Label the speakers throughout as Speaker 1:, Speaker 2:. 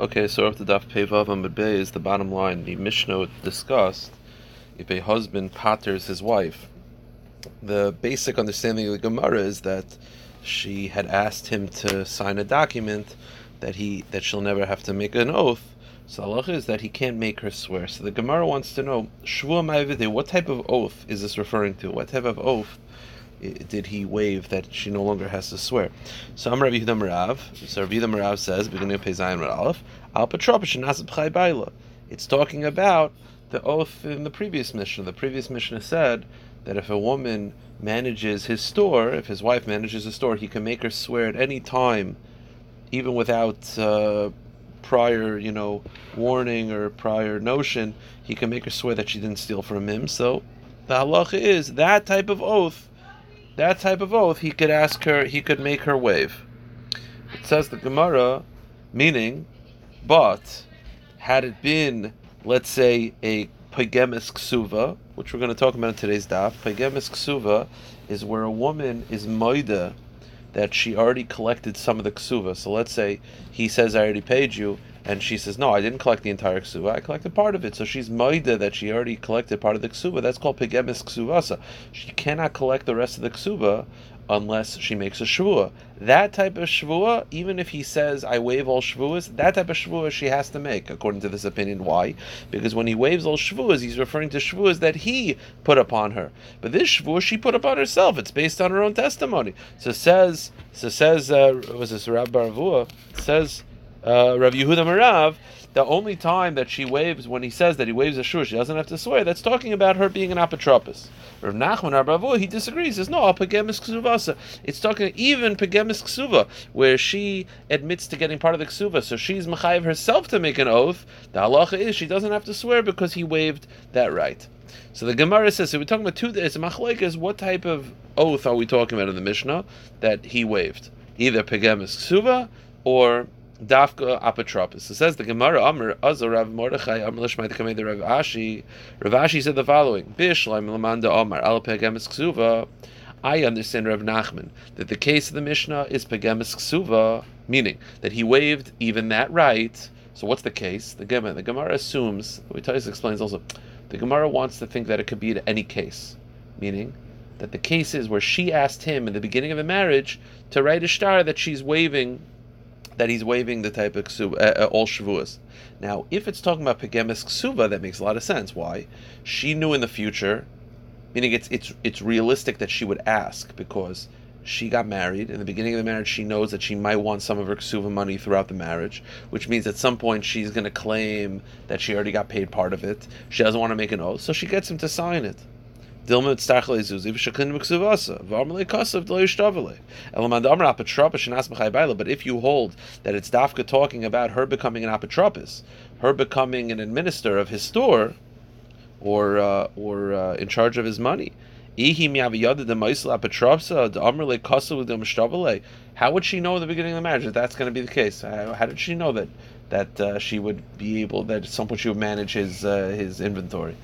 Speaker 1: Okay, so after Daf Pevav Amud Bey is the bottom line. The Mishnah discussed if a husband patters his wife. The basic understanding of the Gemara is that she had asked him to sign a document that he that she'll never have to make an oath. So is that he can't make her swear. So the Gemara wants to know Shvua what type of oath is this referring to? What type of oath did he waive that she no longer has to swear? So I'm Rabbi Yehuda Merav. So Rabbi Yehuda Merav says, beginning of Pezayin Aleph, Al. It's talking about the oath in the previous Mishnah. The previous Mishnah said that if a woman manages his store, if his wife manages his store, he can make her swear at any time, even without uh, prior, you know, warning or prior notion. He can make her swear that she didn't steal from him. So the halacha is that type of oath that type of oath, he could ask her, he could make her waive. It says the Gemara, meaning, but had it been, let's say, a Pagemis Ksuva, which we're going to talk about in today's daf, Pagemis Ksuva is where a woman is moida that she already collected some of the ksuva. So let's say he says, I already paid you, and she says, No, I didn't collect the entire ksuva, I collected part of it. So she's maida that she already collected part of the ksuva. That's called pigemis ksuvasa. She cannot collect the rest of the ksuva unless she makes a shvua. That type of shvua, even if he says, I waive all shvuas, that type of shvua she has to make, according to this opinion. Why? Because when he waives all shvuas, he's referring to shvuas that he put upon her. But this shvua she put upon herself. It's based on her own testimony. So says, so says, uh, was this Rab Baravua? Says, uh, Rav Yehuda Marav, the only time that she waves, when he says that he waves a shur, she doesn't have to swear, that's talking about her being an apotropos. Rav Nachman Arbavu, he disagrees. He says, no, pagemis ksuvasa. It's talking even pagemis ksuva, where she admits to getting part of the ksuva, so she's machayev herself to make an oath. The halacha is she doesn't have to swear because he waived that right. So the Gemara says, so we're talking about two, it's a what type of oath are we talking about in the Mishnah that he waived? Either pagemis ksuva or Dafka apotropos. It says the Gemara Amr Azar Rav Mordechai Amr Lishmai the Rav Ashi. Rav Ashi said the following: Bishleim Lamanda Amar Al Pegemis Ksuva. I understand Rav Nachman that the case of the Mishnah is Pegemis Ksuva, meaning that he waived even that right. So what's the case? The Gemara, the Gemara assumes. Vitais explains also. The Gemara wants to think that it could be in any case, meaning that the case is where she asked him in the beginning of the marriage to write a star that she's waiving that he's waiving the type of ksuva, uh, uh, all shavuos. Now, if it's talking about pegemis ksuva, that makes a lot of sense. Why? She knew in the future, meaning it's it's it's realistic that she would ask because she got married. In the beginning of the marriage, she knows that she might want some of her ksuva money throughout the marriage, which means at some point she's going to claim that she already got paid part of it. She doesn't want to make an oath, so she gets him to sign it. But if you hold that it's dafka talking about her becoming an apotropos, her becoming an administrator of his store, or uh, or uh, in charge of his money. How would she know in the beginning of the marriage that that's going to be the case? How, did she know that that uh, she would be able that at some point she would manage his uh, his inventory?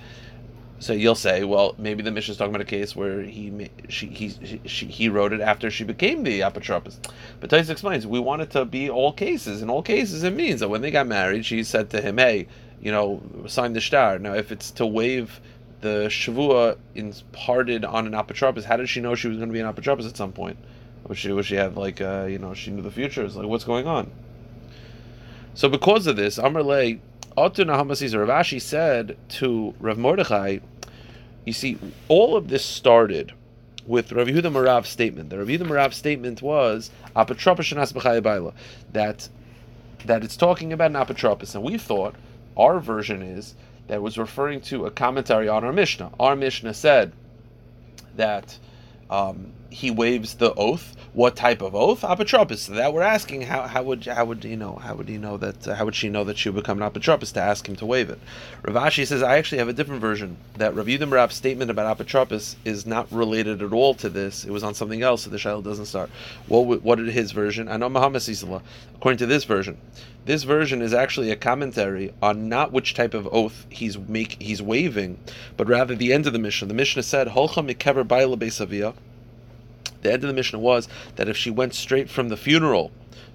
Speaker 1: So you'll say, well, maybe the Mishnah is talking about a case where he she, he she, he wrote it after she became the apotropos. But Tais explains, we want it to be all cases. In all cases, it means that when they got married, she said to him, "Hey, you know, sign the star." Now, if it's to waive the shavua imparted on an apotropos, how did she know she was going to be an apotropos at some point? Was she was she have like uh, you know she knew the future? It's like what's going on? So because of this, Amrle Otu Nahamasisa Ravashi said to Rav Mordechai, you see, all of this started with Rav Yehuda Marav's statement. The Rav Yehuda Marav's statement was that that it's talking about an apotropos, and we thought our version is that was referring to a commentary on our Mishnah. Our Mishnah said that um, he waives the oath. What type of oath? Apotropos. So that we're asking how, how would how would you know how would you know that uh, how would she know that she would become an apotropos to ask him to waive it? Rav Ashi says I actually have a different version that Rav Yudim Rav's statement about apotropos is not related at all to this. It was on something else, so the shiloh doesn't start. What what is his version? I know Muhammad Sisala. According to this version, this version is actually a commentary on not which type of oath he's make he's waiving, but rather the end of the Mishnah. The Mishnah said Holcha mikever the end of the Mishnah was that if she went straight from the funeral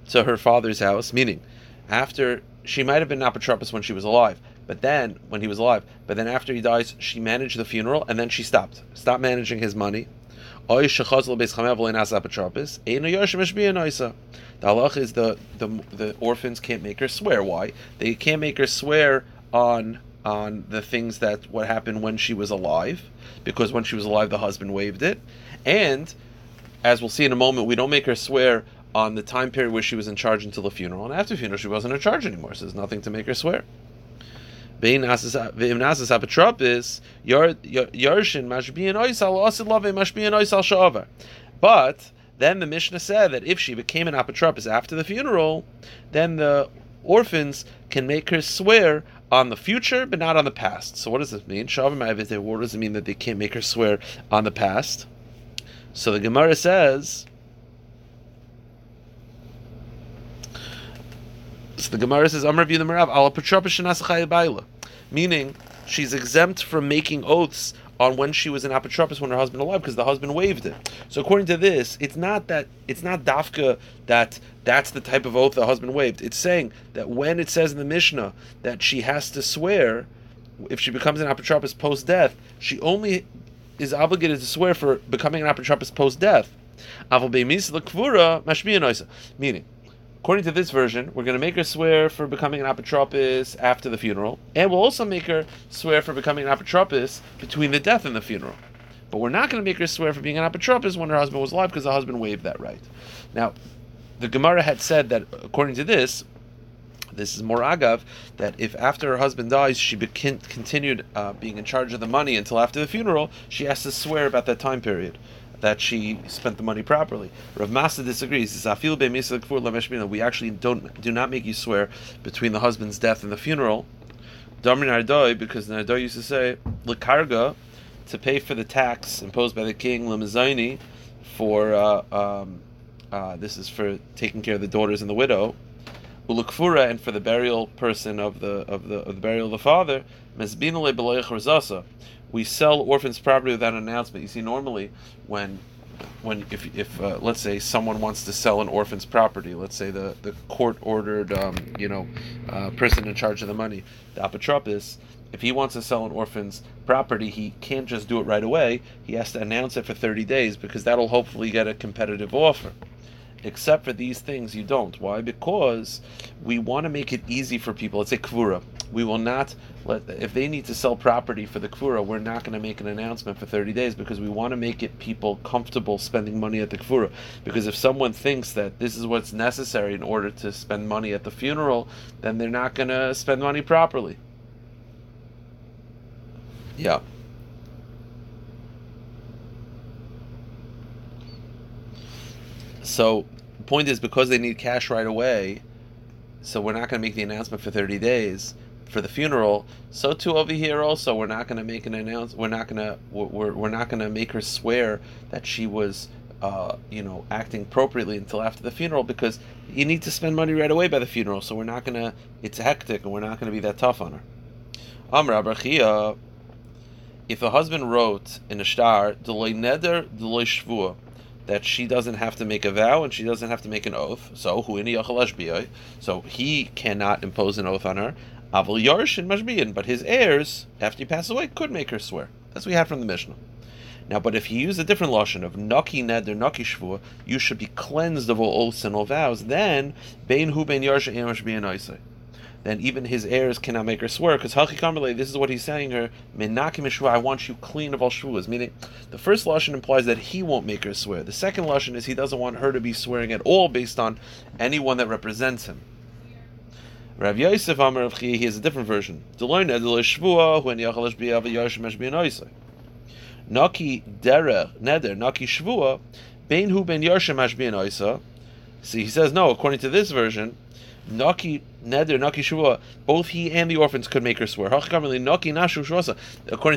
Speaker 1: to her father's house, meaning after she might have been apotropos when she was alive, but then when he was alive, but then after he dies, she managed the funeral and then she stopped, stopped managing his money. The halach is the, the the orphans can't make her swear. Why? They can't make her swear on on the things that what happened when she was alive, because when she was alive the husband waived it, and as we'll see in a moment, we don't make her swear on the time period where she was in charge until the funeral, and after the funeral she wasn't in charge anymore, so there's nothing to make her swear. But then the Mishnah said that if she became an apotropis after the funeral, then the orphans can make her swear on the future, but not on the past. So what does this mean? What does it mean that they can't make her swear on the past? So the Gemara says. So the Gemara says, "Amar the Merav al meaning she's exempt from making oaths on when she was an apotropis when her husband alive because the husband waived it. So according to this, it's not that it's not dafka that that's the type of oath the husband waived. It's saying that when it says in the Mishnah that she has to swear if she becomes an apotropis post death, she only is obligated to swear for becoming an apotropis post death. Meaning, according to this version, we're going to make her swear for becoming an apotropis after the funeral, and we'll also make her swear for becoming an apotropis between the death and the funeral. But we're not going to make her swear for being an apotropis when her husband was alive because the husband waived that right. Now, the Gemara had said that according to this, this is more agav that if after her husband dies she begin, continued uh, being in charge of the money until after the funeral, she has to swear about that time period that she spent the money properly. Rav Masa disagrees. We actually don't do not make you swear between the husband's death and the funeral. Because Nardoi used to say lekarga to pay for the tax imposed by the king lemazoni for uh, um, uh, this is for taking care of the daughters and the widow ulukfura and for the burial person of the of the of the burial of the father we sell orphans property without an announcement. You see normally when when if, if uh, let's say someone wants to sell an orphan's property let's say the, the court ordered um, you know uh, person in charge of the money the apotropis if he wants to sell an orphan's property he can't just do it right away. He has to announce it for 30 days because that'll hopefully get a competitive offer except for these things you don't. Why? Because we want to make it easy for people. Let's say kvura. We will not let if they need to sell property for the kvura, we're not going to make an announcement for 30 days because we want to make it people comfortable spending money at the kvura. Because if someone thinks that this is what's necessary in order to spend money at the funeral, then they're not going to spend money properly. Yeah. So the point is because they need cash right away, so we're not going to make the announcement for 30 days for the funeral. So too over here also, we're not going to make an announce. We're not going to we're, we're not going to make her swear that she was. Uh, you know, acting appropriately until after the funeral because you need to spend money right away by the funeral. So we're not gonna. It's hectic, and we're not gonna be that tough on her. Amr If a husband wrote in a star, "Deloy neder, deloy shvua," that she doesn't have to make a vow and she doesn't have to make an oath. So so he cannot impose an oath on her. Avil Yarshin Mashbiyan, but his heirs, after he passes away, could make her swear. That's what we had from the Mishnah. Now, but if he used a different lashon of naki neder naki shvua, you should be cleansed of all oaths and all vows. Then bein hu bein yarshin mashbiyan then even his heirs cannot make her swear, because Hachi this is what he's saying her, Menakim I want you clean of all shvuas. Meaning, the first Lashon implies that he won't make her swear. The second Lashon is he doesn't want her to be swearing at all based on anyone that represents him. Rav Yosef Amar of he has a different version. Naki derech neder naki shvua bein hu ben yarshem mashbiyan See, he says no. According to this version, Naki Neder, Naki Shua, both he and the orphans could make her swear. According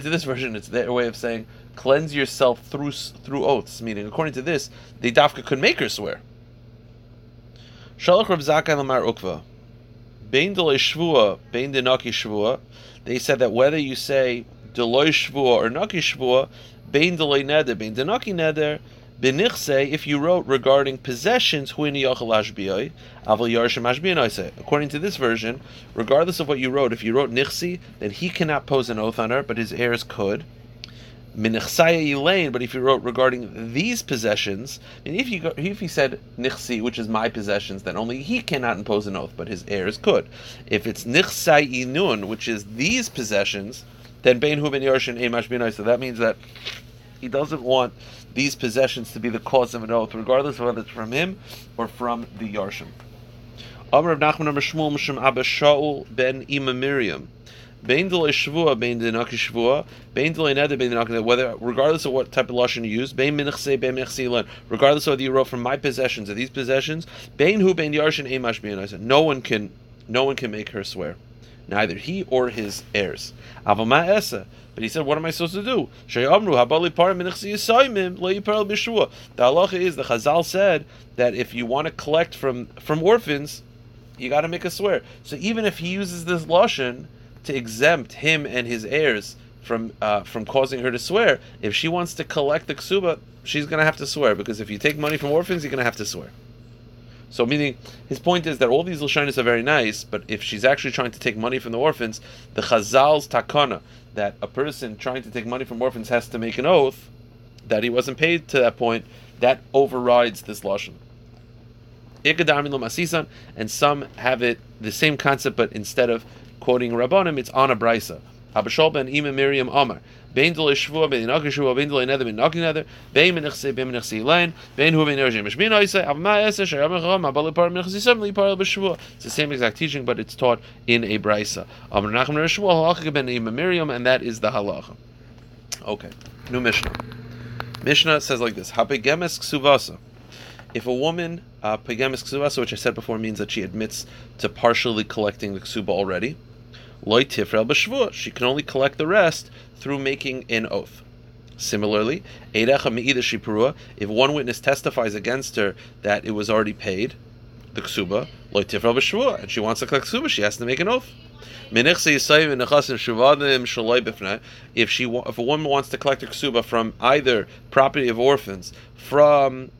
Speaker 1: to this version, it's their way of saying cleanse yourself through through oaths. Meaning, according to this, the Dafka could make her swear. Shalach Rav Zakai Lamar Ukva. Bein Deloy Shvua, Bein de Naki Shvua. They said that whether you say Deloy Shvua or Naki Shvua, Bein Deloy Neder, Bein de Naki Neder, Benichse, if you wrote regarding possessions, according to this version, regardless of what you wrote, if you wrote nichsi, then he cannot pose an oath on her, but his heirs could. But if you wrote regarding these possessions, and if you go, if he said nichsi, which is my possessions, then only he cannot impose an oath, but his heirs could. If it's nichsai inun, which is these possessions, then bein hu ben yarshin So that means that he doesn't want these possessions to be the cause of an oath, regardless of whether it's from him or from the Yarshim. Amr of Nachman Amr Shmuel Mishum Abba Shaul ben Ima Miriam. Whether, regardless of what type of lashon you use, regardless of whether you wrote from my possessions or these possessions, No one can, no one can make her swear, neither he or his heirs. But he said, what am I supposed to do? The halacha is, the Chazal said, that if you want to collect from, from orphans, you got to make a swear. So even if he uses this lashon to exempt him and his heirs from uh, from causing her to swear, if she wants to collect the ksuba, she's going to have to swear because if you take money from orphans, you're going to have to swear. So, meaning his point is that all these lashonis are very nice, but if she's actually trying to take money from the orphans, the Chazal's takana that a person trying to take money from orphans has to make an oath that he wasn't paid to that point, that overrides this lashon. And some have it the same concept, but instead of quoting Rabbanim, it's on a brisa. Abba Shaul ben Ima Miriam Amar. Bein dole shvua, bein naki shvua, bein dole nether, bein naki nether, bein menichse, bein menichse lein, bein hu bein erjem mishmin oise, av ma ese, shayam echam, abal par menichse sem, li par b'shvua. It's the same exact teaching, but it's taught in a brisa. Amar nachem ner shvua, halacha ben Ima Miriam, and that is the halacha. Okay, new Mishnah. Mishnah says like this: Hapegemes ksuvasa. If a woman uh, pegemes ksuvasa, which I said before, means that she admits to partially collecting the ksuba already. Loy tifrel b'shvua. She can only collect the rest through making an oath. Similarly, if one witness testifies against her that it was already paid, the ksuba, loy tifrel b'shvua, and she wants to collect ksuba, she has to make an oath. If she, if a woman wants to collect her ksuba from either property of orphans, from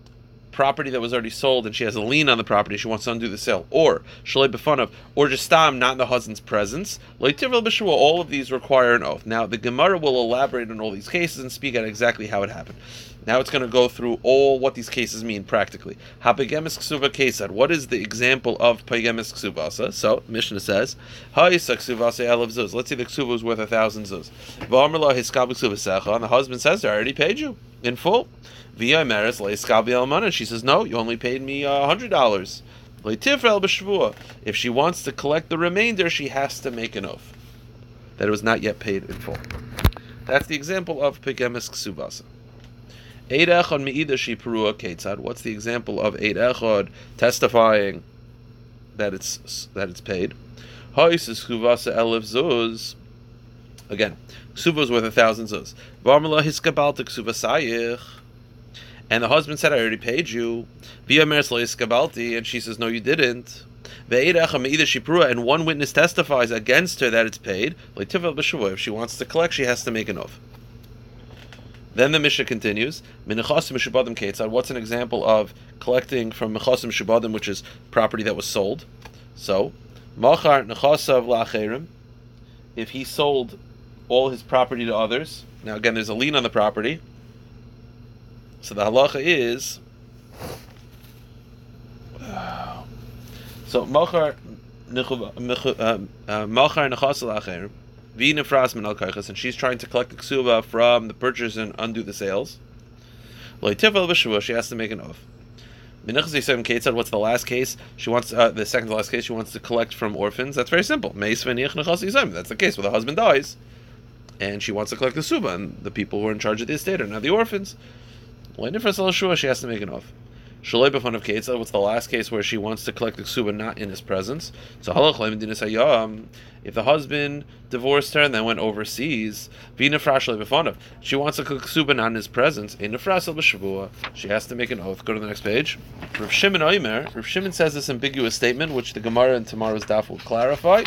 Speaker 1: property that was already sold and she has a lien on the property, she wants to undo the sale, or shalei befunav, or just stam, not in the husband's presence. All of these require an oath. Now the Gemara will elaborate on all these cases and speak out exactly how it happened. Now it's going to go through all what these cases mean practically. Hapagemis ksuva kesad. What is the example of pagemis ksuvasa? So Mishnah says, Ha'isa ksuvasa alav zuz. Let's say the ksuva was worth a thousand zuz. V'amarla hiskabu ksuva And the husband says, I already paid you in full. Via Meres Leiskabi She says, No, you only paid me a hundred dollars. If she wants to collect the remainder, she has to make an oath that it was not yet paid in full. That's the example of Pegemis Ksubasa. Eid Echad Me'ida Shipurua Ketzad. What's the example of Eid Echad testifying that it's that it's paid? Ha'is Ksubasa Elif Zuz. Again, Ksuba is worth a thousand zuz. Varmala Hiskabalta Ksubasayich. And the husband said, I already paid you. And she says, No, you didn't. And one witness testifies against her that it's paid. If she wants to collect, she has to make an oath. Then the Mishnah continues. What's an example of collecting from Mechasim Shubadim, which is property that was sold? So, Machar Nechasav Lacherim, if he sold all his property to others, now again, there's a lien on the property. So the halacha is so machar uh, nechasel acher v'nefras min al and she's trying to collect the ksuba from the purchase and undo the sales. Loitifel b'shavua, she has to make an oath. Minachzisem Kate said, What's the last case? She wants uh, the second to last case. She wants to collect from orphans. That's very simple. That's the case where the husband dies, and she wants to collect the suba, and the people who are in charge of the estate are now the orphans. She has to make an oath. Shalei b'fun of Ketzah. What's the last case where she wants to collect the ksuba not in his presence? So halach If the husband divorced her and then went overseas, She wants to collect ksuba not in his presence. In b'shavua. She has to make an oath. Go to the next page. Rav Shimon Oimer. Rav Shimon says this ambiguous statement, which the Gemara in tomorrow's daf will clarify.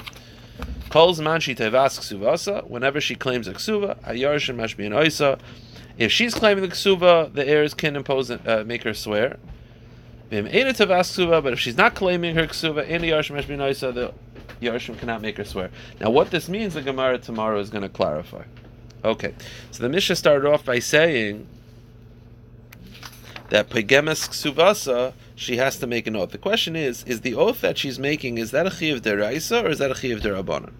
Speaker 1: Calls man she tevas ksuvasa. Whenever she claims a ksuva, mashbiyan oisa If she's claiming the ksuba, the heirs can impose uh, make her swear. But if she's not claiming her ksuba, in the yarshim the yarshim cannot make her swear. Now, what this means, the Gemara tomorrow is going to clarify. Okay, so the Mishnah started off by saying that Pegemes Ksuvasa, she has to make an oath. The question is, is the oath that she's making, is that a Chiv Deraisa or is that a Chiv Derabanan?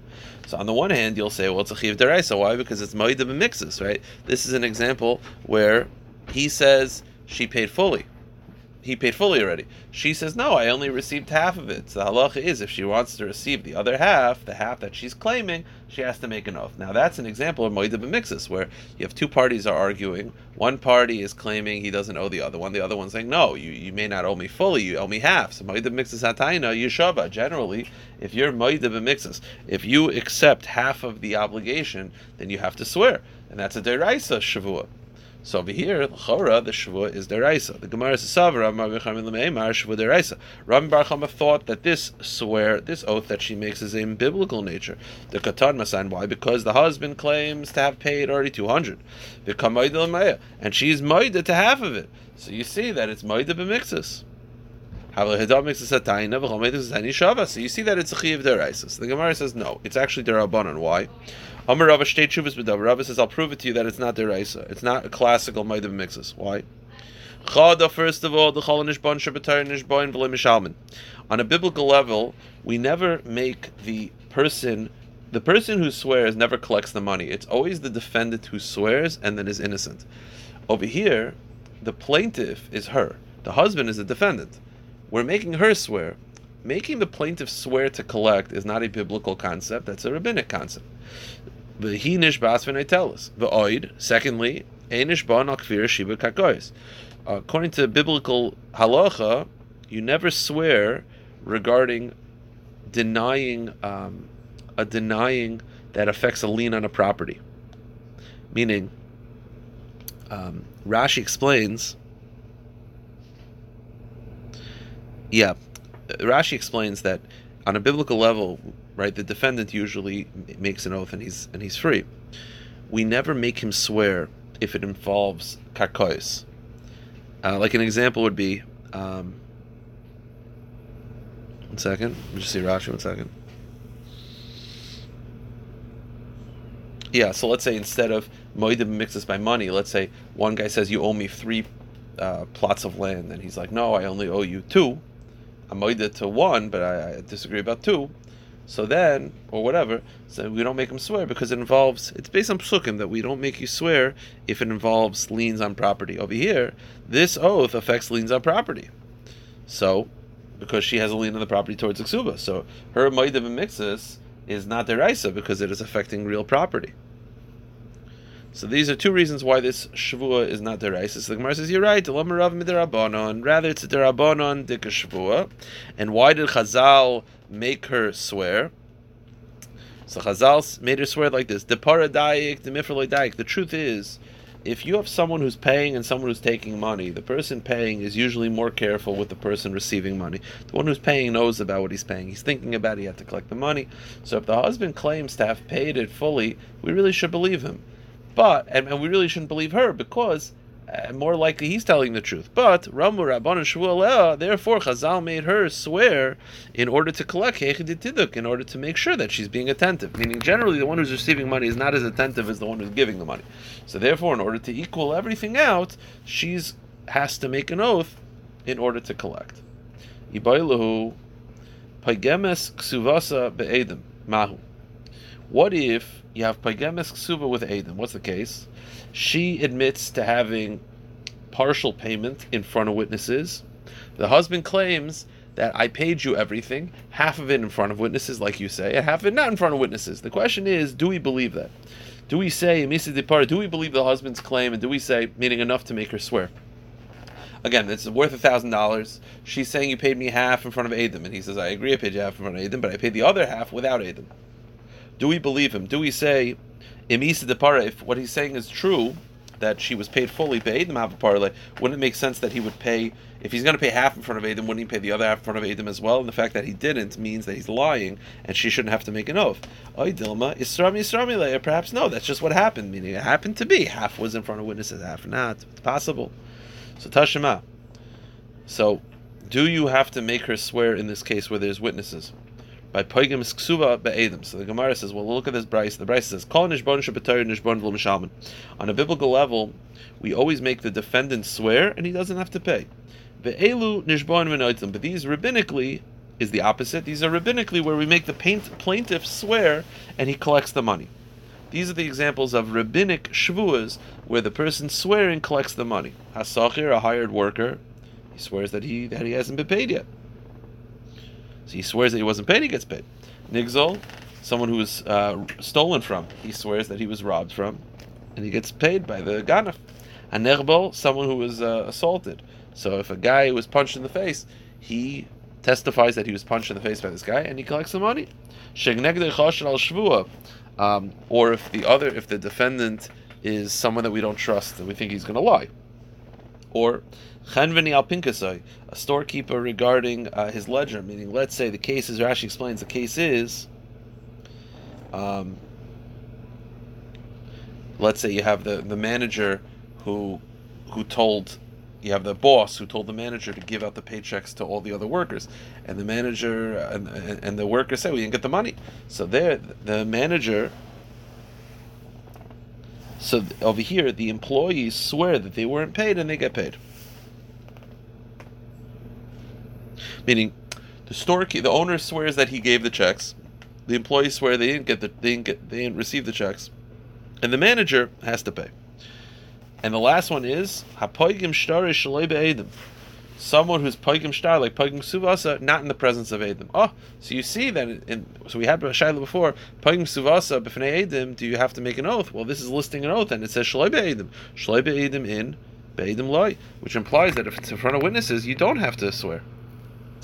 Speaker 1: So on the one hand, you'll say, well, it's a Chiv Deraisa. Why? Because it's Moedim mixes, right? This is an example where he says she paid fully he paid fully already. She says, no, I only received half of it. So the halacha is if she wants to receive the other half, the half that she's claiming, she has to make an oath. Now that's an example of moedah b'mixus, where you have two parties are arguing. One party is claiming he doesn't owe the other one. The other one's saying, no, you, you may not owe me fully, you owe me half. So moedah b'mixus hatayna yeshava. Generally, if you're moedah b'mixus, if you accept half of the obligation, then you have to swear. And that's a deraisa shavua. So over here, the Chora, the Shavua is deraisa. The Gemara says, "Savra Shavua deraisa." Rami bar Chama thought that this swear, this oath that she makes, is in biblical nature. The Katan Masan, why? Because the husband claims to have paid already two hundred. The Kamayd and she's moida to half of it. So you see that it's moida b'mixus. So you see that it's a chiv deraisa. So the Gemara says no, it's actually derabanan. Why? Amar Rava chuvas b'dav. Rava says I'll prove it to you that it's not deraisa. It's not a classical maidav mixes. Why? Chada, first of all, the nishboin v'le. On a biblical level, we never make the person, the person who swears never collects the money. It's always the defendant who swears and then is innocent. Over here, the plaintiff is her. The husband is the defendant. We're making her swear. Making the plaintiff swear to collect is not a biblical concept, that's a rabbinic concept. V'hinish bas v'neitelis. V'oid, secondly, enish ban al shiba kakois. According to biblical halacha, you never swear regarding denying um, a denying that affects a lien on a property. Meaning, um, Rashi explains. Yeah, Rashi explains that on a biblical level, right? The defendant usually makes an oath and he's and he's free. We never make him swear if it involves karkois. Uh, like an example would be, um, one second. Let me just see Rashi. One second. Yeah, so let's say instead of moedim mixes by money, let's say one guy says you owe me three uh, plots of land, and he's like, no, I only owe you two. I'm moedim to one, but I, I disagree about two. So then, or whatever, so we don't make him swear because it involves, it's based on psukim that we don't make you swear if it involves liens on property. Over here, this oath affects liens on property. So, because she has a lien on the property towards Iksuba. So her Maidav Mixis is not deraisa because it is affecting real property. So these are two reasons why this Shavua is not deraisa. So the Gemara says, you're right, rather it's a derabanon dika Shavua. And why did Chazal make her swear. So Chazal made her swear like this: the paradayik, the mifraloidayik. The truth is, if you have someone who's paying and someone who's taking money, the person paying is usually more careful with the person receiving money. The one who's paying knows about what he's paying. He's thinking about it, he had to collect the money. So if the husband claims to have paid it fully, we really should believe him. But and, and we really shouldn't believe her because uh, more likely he's telling the truth. But Ramu Rabban Shvualea, therefore Chazal made her swear in order to collect in order to make sure that she's being attentive. Meaning, generally, the one who's receiving money is not as attentive as the one who's giving the money. So, therefore, in order to equal everything out, she's has to make an oath in order to collect. Ibailahu Paigemes Ksuvasa Be'edim Mahu. What if you have Paigemes Ksuva with Edim? What's the case? She admits to having partial payment in front of witnesses. The husband claims that I paid you everything, half of it in front of witnesses, like you say, and half of it not in front of witnesses. The question is, do we believe that? Do we say, do we believe the husband's claim, and do we say, meaning enough to make her swear? Again, it's worth a thousand dollars. She's saying you paid me half in front of Adam, and he says, I agree, I paid you half in front of Adam, but I paid the other half without Adam. Do we believe him? Do we say, if what he's saying is true, that she was paid fully, paid them have a wouldn't it make sense that he would pay if he's going to pay half in front of Adam, wouldn't he pay the other half in front of Adam as well? And the fact that he didn't means that he's lying, and she shouldn't have to make an oath. Oy Dilma, Isrami Isrami perhaps no, that's just what happened, meaning it happened to be. Half was in front of witnesses, half not. It's possible. So Tashima. So, do you have to make her swear in this case where there's witnesses? By poigim ksuva be'edim. So the Gemara says, well, look at this Bryce. The Bryce says, Kol nishbon nishbon v'l On a biblical level, we always make the defendant swear, and he doesn't have to pay. Ve'elu nishbon v'noitzim. But these rabbinically is the opposite. These are rabbinically where we make the plaintiff swear, and he collects the money. These are the examples of rabbinic shvuas where the person swearing collects the money. Hasachir, a hired worker, he swears that he that he hasn't been paid yet. So he swears that he wasn't paid, he gets paid. Nigzol, someone who was uh, stolen from, he swears that he was robbed from, and he gets paid by the ganaf. A nerbol, someone who was uh, assaulted. So if a guy was punched in the face, he testifies that he was punched in the face by this guy, and he collects the money. Um, or if the other, if the defendant is someone that we don't trust, that we think he's going to lie. Or Chanveni a storekeeper regarding uh, his ledger, meaning, let's say the case is, Rashi explains, the case is, um, let's say you have the, the manager who who told you have the boss who told the manager to give out the paychecks to all the other workers, and the manager and, and the worker said we didn't get the money. So there, the manager. So over here, the employees swear that they weren't paid, and they get paid. Meaning, the store the owner swears that he gave the checks. The employees swear they didn't get the they didn't get they didn't receive the checks, and the manager has to pay. And the last one is hapoigim shtarish Someone who's poigim shtar like poigim suvasa, not in the presence of edim. Oh, so you see that in, so we had Shaila before poigim suvasa b'fnei edim. Do you have to make an oath? Well, this is listing an oath, and it says shaloi be'edim, shaloi be'edim in be'edim loy, which implies that if it's in front of witnesses, you don't have to swear.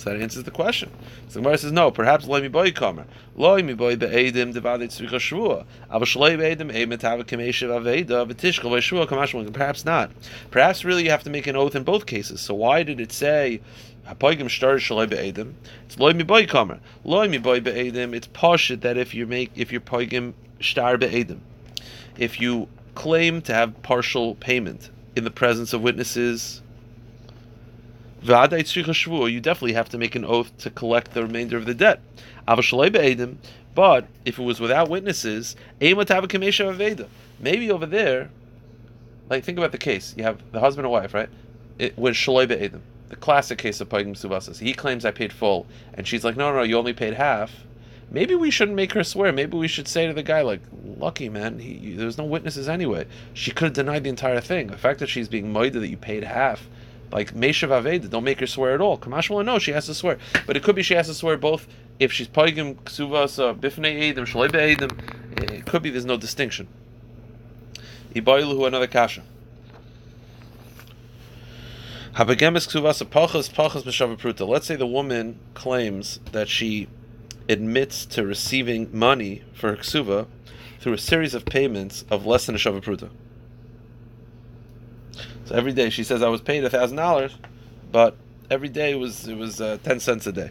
Speaker 1: So that answers the question. So the Gemara says, no, perhaps loy mi boy kamer. Loy mi boy be'edim devadet tzricha shvua. Ava shloi be'edim eimet hava kameshav aveda v'tishka v'shvua kamashma. Perhaps not. Perhaps really you have to make an oath in both cases. So why did it say Hapoigim shtar shaloi be'edim? It's loy mi boy kamer. Loy mi boy be'edim. It's poshut that if you make if you're poigim shtar be'edim, if you claim to have partial payment in the presence of witnesses you definitely have to make an oath to collect the remainder of the debt. But if it was without witnesses, maybe over there, like think about the case. You have the husband and wife, right? It was shaloi be'edim, the classic case of pagim subasas. He claims I paid full, and she's like, no, no, no, you only paid half. Maybe we shouldn't make her swear. Maybe we should say to the guy, like, lucky man, he, there was no witnesses anyway. She could have denied the entire thing. The fact that she's being moida that you paid half like Meshav Aveda, don't make her swear at all. Kamashma, no, she has to swear. But it could be she has to swear both if she's Paigim Ksuvas, Bifnei Edim, Shalebe Edim. It could be there's no distinction. Ibailuhu, another kasha. Let's say the woman claims that she admits to receiving money for her ksuva through a series of payments of less than a shavapruta. Every day she says I was paid thousand dollars, but every day it was it was uh, ten cents a day,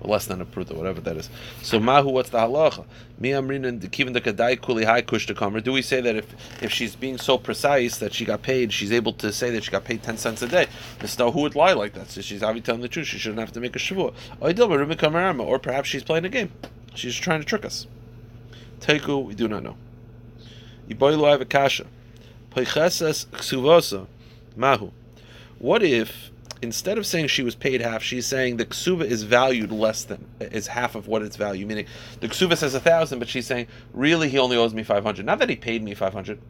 Speaker 1: or less than a pruta, whatever that is. So mahu, what's the halacha? Mi amrin kivin the kadai kuli high kush to. Do we say that if if she's being so precise that she got paid, she's able to say that she got paid ten cents a day? Mister, who would lie like that? So she's obviously telling the truth. She shouldn't have to make a shavua. Or perhaps she's playing a game. She's trying to trick us. Teku, we do not know. Iboilu have a kasha. Mahu. What if instead of saying she was paid half, she's saying the ksuva is valued less than is half of what its value. Meaning the ksuva says a thousand, but she's saying really he only owes me five hundred. Not that he paid me five hundred.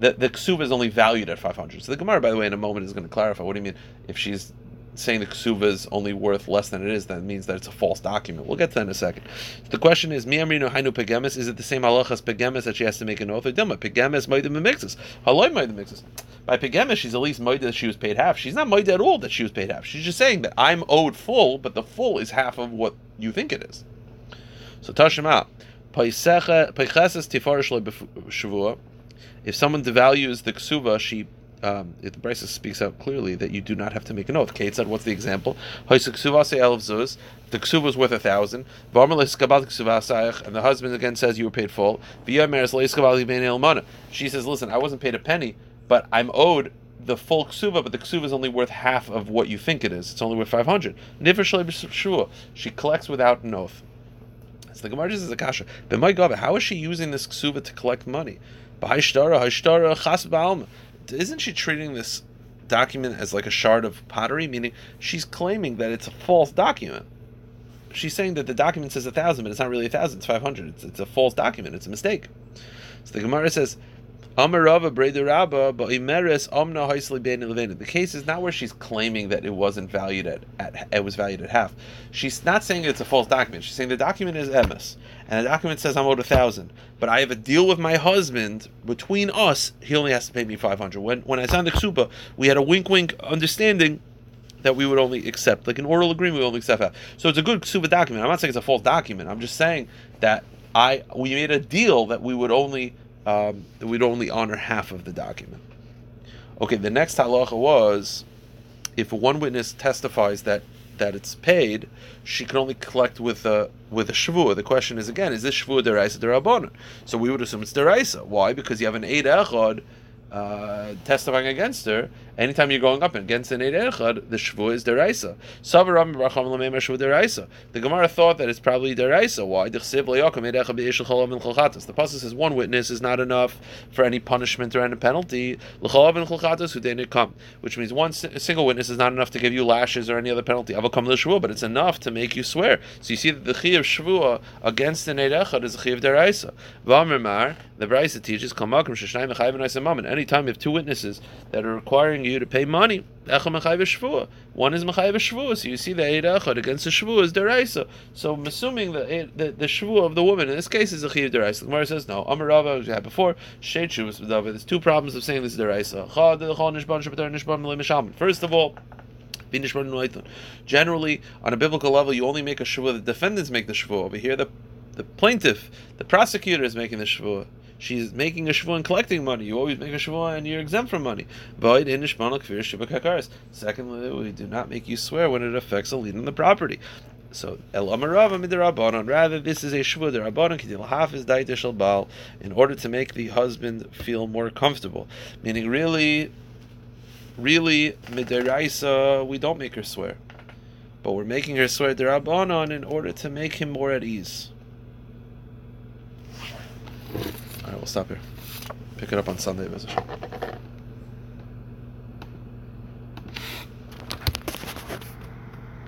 Speaker 1: The the ksuva is only valued at five hundred. So the Gemara, by the way, in a moment is going to clarify. What do you mean if she's saying the ksuva is only worth less than it is, that means that it's a false document. We'll get to that in a second. The question is, Miamrino Hainu Pegemis, is it the same halachas Pegemis that she has to make an oath? Or Dilma, Pegemis Moidim mixes. Haloi Moidim mixes. By Pegemis, she's at least Moidim that she was paid half. She's not Moidim at all that she was paid half. She's just saying that I'm owed full, but the full is half of what you think it is. So Tifarish Shavua, if someone devalues the ksuva, she um, the Brisa speaks out clearly that you do not have to make an oath. Kate said, "What's the example?" The ksuva was worth a thousand. And the husband again says you were paid full. She says, "Listen, I wasn't paid a penny, but I'm owed the full ksuva, but the ksuva is only worth half of what you think it is. It's only worth five hundred. She collects without an oath. So the Gemara says a kasha. But my God, how is she using this ksuva to collect money? Isn't she treating this document as like a shard of pottery? Meaning she's claiming that it's a false document. She's saying that the document says a thousand, but it's not really a thousand. It's five hundred. It's, it's a false document. It's a mistake. So the Gemara says the case is not where she's claiming that it wasn't valued at, at it was valued at half. She's not saying it's a false document. She's saying the document is emes, and the document says I'm owed a thousand. But I have a deal with my husband. Between us, he only has to pay me five hundred. When when I signed the ksuba, we had a wink wink understanding that we would only accept, like an oral agreement, we only accept half. So it's a good ksuba document. I'm not saying it's a false document. I'm just saying that I we made a deal that we would only um, we'd only honor half of the document. Okay, the next halacha was if one witness testifies that that it's paid, she can only collect with a with a shvua. The question is again, is this shvua deraisa derabanan? So we would assume it's deraisa. Why? Because you have an eid echad uh, testifying against her, anytime you're going up against an Eid Echad, the Shvu is Deraisa. The Gemara thought that it's probably Deraisa. Why? The Pasuk says one witness is not enough for any punishment or any penalty, which means one single witness is not enough to give you lashes or any other penalty. But it's enough to make you swear. So you see that the Chi of against an Eid Echad is a Chi of Deraisa. The Brisa teaches, anytime you have two witnesses that are requiring you to pay money, one is Mechayv Shvua. So you see the Eid Echad against the Shvua is Deraisa. So I'm assuming that the, the Shvua of the woman in this case is a Chiv Deraisa. The Gemara says no. Amarava, we had before, Sheit Shuvas There's two problems of saying this is Deraisa. First of all, Generally, on a biblical level, you only make a shvua. The defendants make the shvua. Over here, the the plaintiff, the prosecutor, is making the shvua she's making a shvua and collecting money. You always make a shvua and you're exempt from money. Secondly, we do not make you swear when it affects a lien on the property. So el amarava midirabanon. Rather, this is a shvua derabanon kidil hafiz daitishal bal in order to make the husband feel more comfortable. Meaning, really, really midiraisa, we don't make her swear, but we're making her swear derabanon in order to make him more at ease. All right, we'll stop here. Pick it up on Sunday, visit.